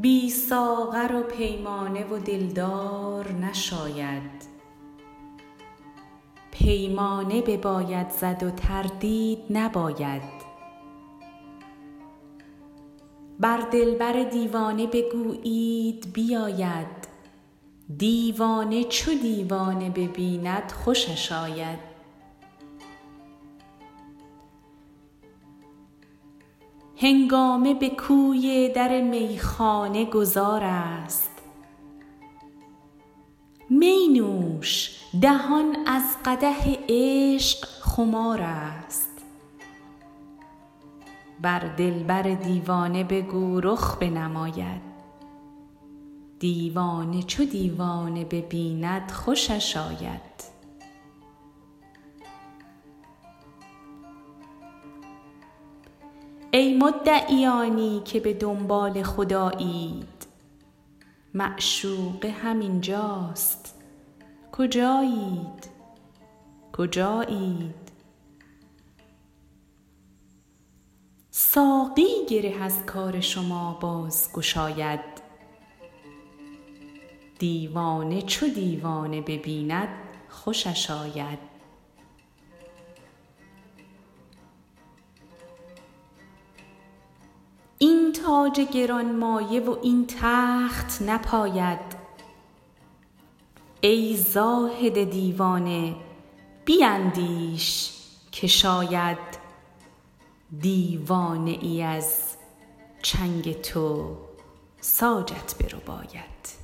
بی ساغر و پیمانه و دلدار نشاید. پیمانه بباید زد و تردید نباید. بر دلبر دیوانه بگویید بیاید. دیوانه چو دیوانه ببیند خوشش آید. هنگامه به کوی در میخانه گذار است. می نوش دهان از قدح عشق خمار است. بر دلبر دیوانه بگو رخ بنماید. دیوانه چو دیوانه ببیند خوشش آید. ای مدعیانی که به دنبال خدایید معشوقه همین جاست کجایید کجایید ساقی گره از کار شما باز گشاید. دیوانه چو دیوانه ببیند خوشش آید. تاج گرانمایه و این تخت نپاید. ای زاهد دیوانه بیندیش که شاید دیوانه ای از چنگ تو ساجت برباید.